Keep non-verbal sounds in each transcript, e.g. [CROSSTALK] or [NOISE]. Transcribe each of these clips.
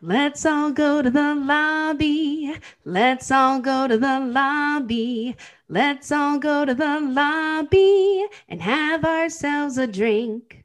Let's all go to the lobby. Let's all go to the lobby. Let's all go to the lobby and have ourselves a drink.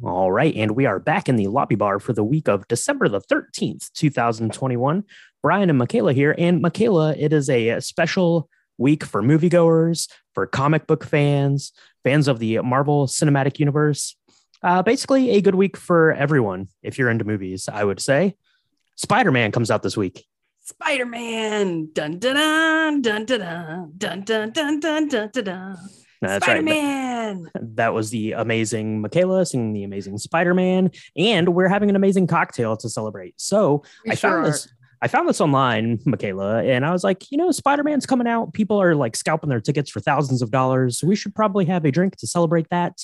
All right, and we are back in the lobby bar for the week of December the 13th, 2021. Brian and Michaela here. And Michaela, it is a special week for moviegoers, for comic book fans, fans of the Marvel Cinematic Universe. Uh, basically, a good week for everyone if you're into movies, I would say. Spider Man comes out this week. Spider Man. Dun dun dun dun dun dun dun dun dun dun dun dun. That's Spider-Man. right. That was the amazing Michaela singing the amazing Spider-Man, and we're having an amazing cocktail to celebrate. So We I sure found are. this. I found this online, Michaela, and I was like, you know, Spider-Man's coming out. People are like scalping their tickets for thousands of dollars. We should probably have a drink to celebrate that.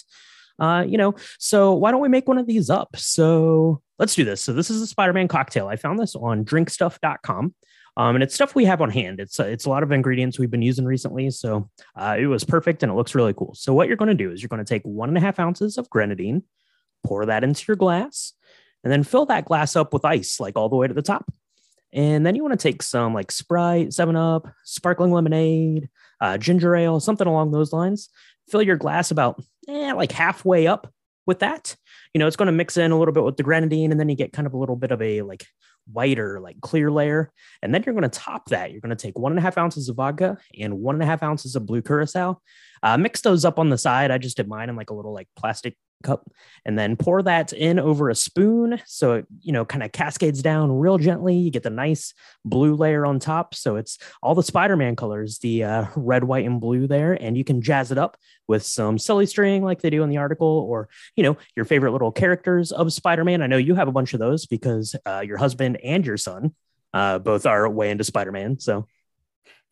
Uh, you know, so why don't we make one of these up? So let's do this. So this is a Spider-Man cocktail. I found this on drinkstuff.com. Um, and it's stuff we have on hand. It's uh, it's a lot of ingredients we've been using recently, so uh, it was perfect and it looks really cool. So what you're going to do is you're going to take one and a half ounces of grenadine, pour that into your glass, and then fill that glass up with ice, like all the way to the top. And then you want to take some like Sprite, Seven Up, sparkling lemonade, uh, ginger ale, something along those lines. Fill your glass about eh, like halfway up with that. You know, it's going to mix in a little bit with the grenadine, and then you get kind of a little bit of a like whiter, like clear layer. And then you're going to top that. You're going to take one and a half ounces of vodka and one and a half ounces of blue curacao. Uh, mix those up on the side. I just did mine in like a little like plastic cup and then pour that in over a spoon. So it, you know, kind of cascades down real gently. You get the nice blue layer on top. So it's all the Spider Man colors, the uh, red, white, and blue there. And you can jazz it up with some silly string like they do in the article or, you know, your favorite little characters of Spider Man. I know you have a bunch of those because uh, your husband and your son uh, both are way into Spider Man. So,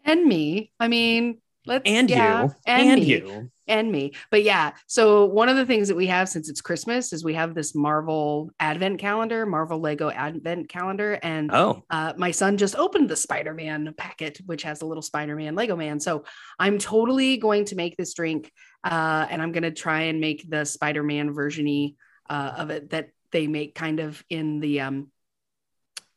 and me. I mean, let's and yeah, you, and, and me, you. and me. But yeah, so one of the things that we have since it's Christmas is we have this Marvel Advent calendar, Marvel Lego Advent calendar, and Oh, uh, my son just opened the Spider-Man packet, which has a little Spider-Man Lego man. So I'm totally going to make this drink, uh, and I'm going to try and make the Spider-Man versiony uh, of it that they make kind of in the um,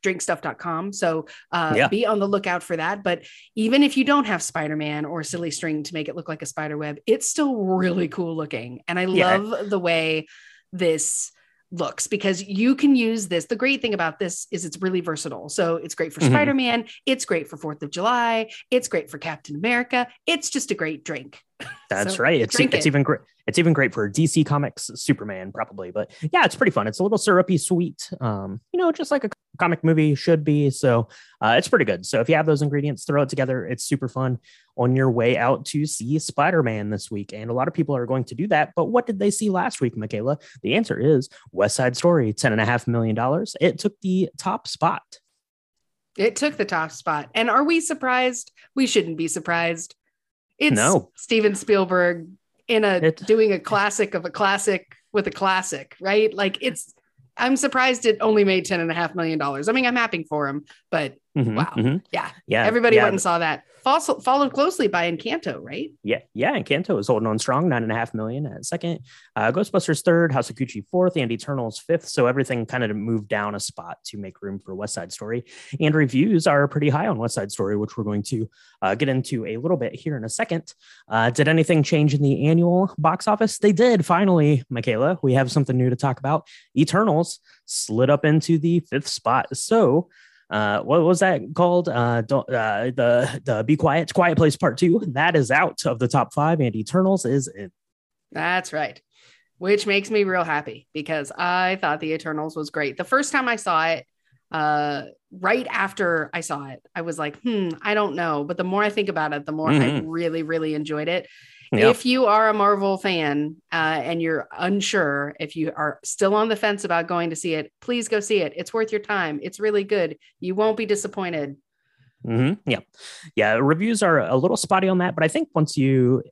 drinkstuff.com. So uh, Yeah. be on the lookout for that. But even if you don't have Spider-Man or silly string to make it look like a spider web, it's still really cool looking. And I Yeah. love the way this looks because you can use this. The great thing about this is it's really versatile. So it's great for Mhm. Spider-Man, it's great for 4th of July, it's great for Captain America. It's just a great drink. [LAUGHS] That's So right. It's it's it. even great. It's even great for DC Comics Superman, probably. But yeah, it's pretty fun. It's a little syrupy sweet, um, you know, just like a comic movie should be. So uh, it's pretty good. So if you have those ingredients, throw it together. It's super fun on your way out to see Spider Man this week. And a lot of people are going to do that. But what did they see last week, Michaela? The answer is West Side Story, ten and a half million dollars. It took the top spot. It took the top spot. And are we surprised? We shouldn't be surprised. It's No. Steven Spielberg in a It- doing a classic of a classic with a classic, right? Like it's I'm surprised it only made ten and a half million dollars. I mean, I'm happy for him, but Mhm, Wow. mhm. yeah, Yeah. everybody yeah, went and saw that. Fossil, followed closely by Encanto, right? Yeah, yeah, Encanto is holding on strong, nine and a half million at second. Uh, Ghostbusters third, House of Gucci fourth, and Eternals fifth. So everything kind of moved down a spot to make room for West Side Story. And reviews are pretty high on West Side Story, which we're going to uh, get into a little bit here in a second. Uh, did anything change in the annual box office? They did finally, Michaela. We have something new to talk about. Eternals slid up into the fifth spot. So uh what was that called uh don't uh the the be quiet quiet place part two that is out of the top five and eternals is in That's right. Which makes me real happy because I thought The Eternals was great. The first time I saw it, uh, right after I saw it, I was like, hmm, I don't know. But the more I think about it, the more I Mhm. really, really enjoyed it. If you are a Marvel fan uh, and you're unsure, if you are still on the fence about going to see it, please go see it. It's worth your time. It's really good. You won't be disappointed. hmm Yeah, yeah. Reviews are a little spotty on that, but I think once you,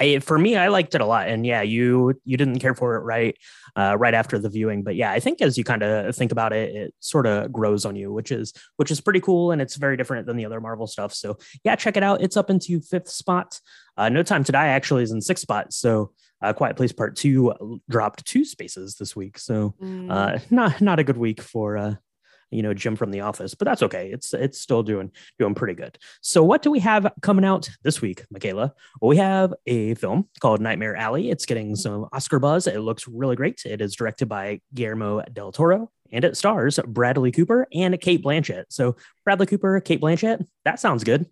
I, for me, I liked it a lot. And yeah, you you didn't care for it right uh, right after the viewing, but yeah, I think as you kind of think about it, it sort of grows on you, which is which is pretty cool, and it's very different than the other Marvel stuff. So yeah, check it out. It's up into fifth spot. Uh, no Time to Die actually is in sixth spot. So uh, Quiet Place Part Two dropped two spaces this week. So Mm. uh, not not a good week for uh, you know Jim from The Office, but that's okay. It's it's still doing doing pretty good. So what do we have coming out this week, Michaela? Well, we have a film called Nightmare Alley. It's getting some Oscar buzz. It looks really great. It is directed by Guillermo del Toro. And it stars Bradley Cooper and Cate Blanchett. So Bradley Cooper, Cate Blanchett, that sounds good.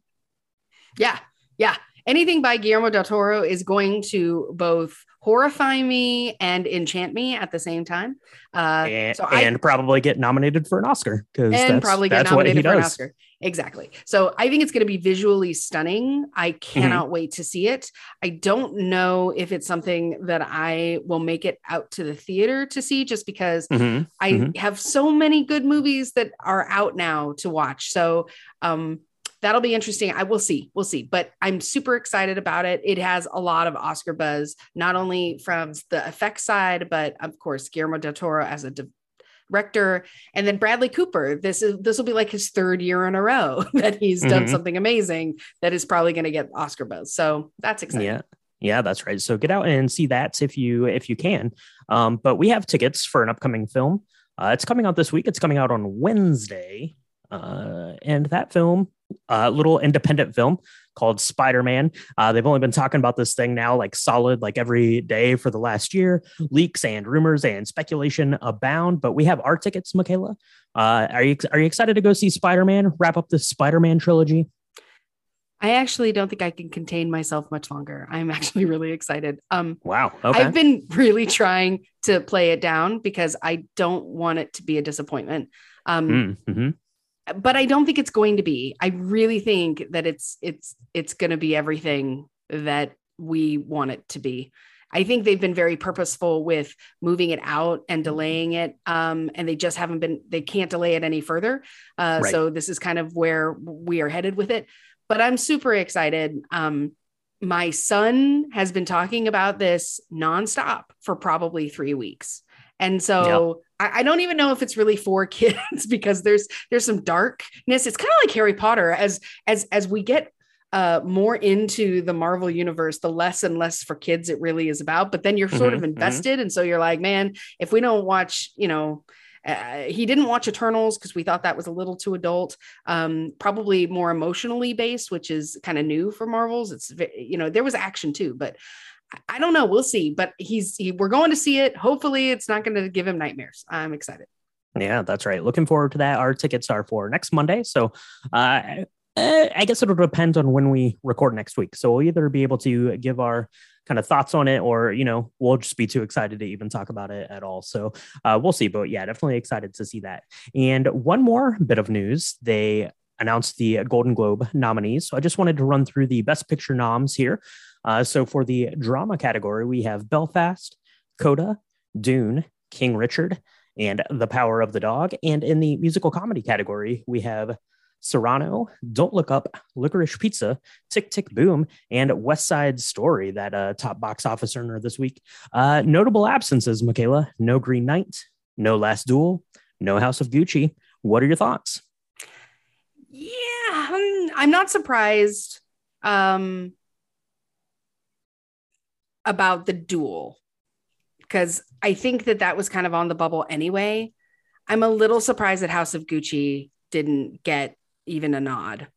Yeah, yeah. Anything by Guillermo del Toro is going to both horrify me and enchant me at the same time. Uh, and, so I- and probably get nominated for an Oscar because and that's, probably get that's nominated for an. Oscar. Exactly. So I think it's going to be visually stunning. I Mm-hmm. cannot wait to see it. I don't know if it's something that I will make it out to the theater to see just because Mhm. I Mhm. have so many good movies that are out now to watch. So um that'll be interesting. I will see. We'll see. But I'm super excited about it. It has a lot of Oscar buzz, not only from the effects side, but of course Guillermo del Toro as a director and then Bradley Cooper. This is this will be like his third year in a row [LAUGHS] that he's done Mhm. something amazing that is probably going to get Oscar buzz. So that's exciting. Yeah. Yeah, that's right. So get out and see that if you if you can. Um, but we have tickets for an upcoming film. Uh, it's coming out this week. It's coming out on Wednesday. Uh, and that film, a little independent film called Spider Man. Uh, they've only been talking about this thing now, like solid, like every day for the last year. Leaks and rumors and speculation abound. But we have our tickets, Michaela. Uh, are you are you excited to go see Spider Man? Wrap up the Spider Man trilogy. I actually don't think I can contain myself much longer. I'm [LAUGHS] actually really excited. Um Wow. Okay. I've been really trying to play it down because I don't want it to be a disappointment. Um, Mm, mhm. But I don't think it's going to be. I really think that it's it's it's going to be everything that we want it to be. I think they've been very purposeful with moving it out and delaying it, um, and they just haven't been. They can't delay it any further. Uh, Right. So this is kind of where we are headed with it. But I'm super excited. Um, my son has been talking about this nonstop for probably three weeks. And so I, I don't even know if it's really for [LAUGHS] kids because there's there's some darkness. It's kind of like Harry Potter as as as we get uh more into the Marvel universe, the less and less for kids it really is about. But then you're sort of Mhm, mhm. invested, and so you're like, man, if we don't watch, you know. Uh, he didn't watch Eternals because we thought that was a little too adult. Um, probably more emotionally based, which is kind of new for Marvels. It's you know there was action too, but I- don't know. We'll see. But he's he, we're going to see it. Hopefully, it's not going to give him nightmares. I'm excited. Yeah, that's right. Looking forward to that. Our tickets are for next Monday. So uh, I guess it'll depend on when we record next week. So we'll either be able to give our kind of thoughts on it or, you know, we'll just be too excited to even talk about it at all. So uh, we'll see. But yeah, definitely excited to see that. And one more bit of news they announced the Golden Globe nominees. So I just wanted to run through the Best Picture noms here. Uh, so for the drama category, we have Belfast, Coda, Dune, King Richard, and The Power of the Dog. And in the musical comedy category, we have Cyrano, Don't Look Up, Licorice Pizza, Tick Tick Boom, and West Side Story, that uh, top box office earner this week. Uh, notable absences, Michaela No Green Knight, No Last Duel, No House of Gucci. What are your thoughts? Yeah, I'm, I'm not surprised um, about the duel because I think that that was kind of on the bubble anyway. I'm a little surprised that House of Gucci didn't get even a nod,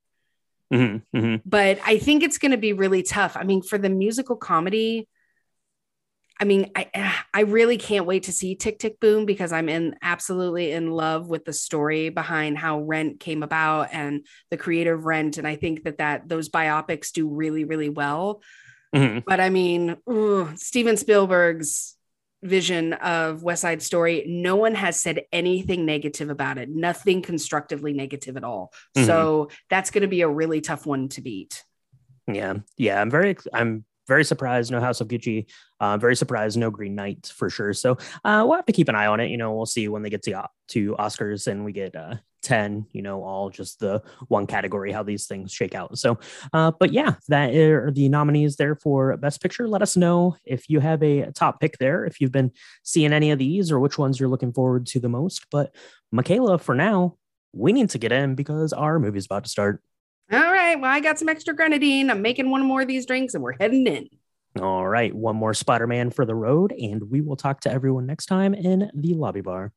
Mhm, mhm. but I think it's going to be really tough. I mean, for the musical comedy, I mean, I I really can't wait to see Tick Tick Boom because I'm in absolutely in love with the story behind how Rent came about and the creator of Rent, and I think that that those biopics do really really well. Mhm. But I mean, ooh, Steven Spielberg's vision of West Side Story, no one has said anything negative about it, nothing constructively negative at all. Mhm. So that's going to be a really tough one to beat. Yeah, yeah, I'm very, I'm very surprised, no House of Gucci. Uh, very surprised, no Green Knight for sure. So uh, we'll have to keep an eye on it. You know, we'll see when they get to to Oscars and we get uh, 10 you know all just the one category how these things shake out. So uh but yeah that are the nominees there for best picture. Let us know if you have a top pick there if you've been seeing any of these or which ones you're looking forward to the most. But michaela for now we need to get in because our movie's about to start. All right. Well i got some extra grenadine. I'm making one more of these drinks and we're heading in. All right. One more spider-man for the road and we will talk to everyone next time in the lobby bar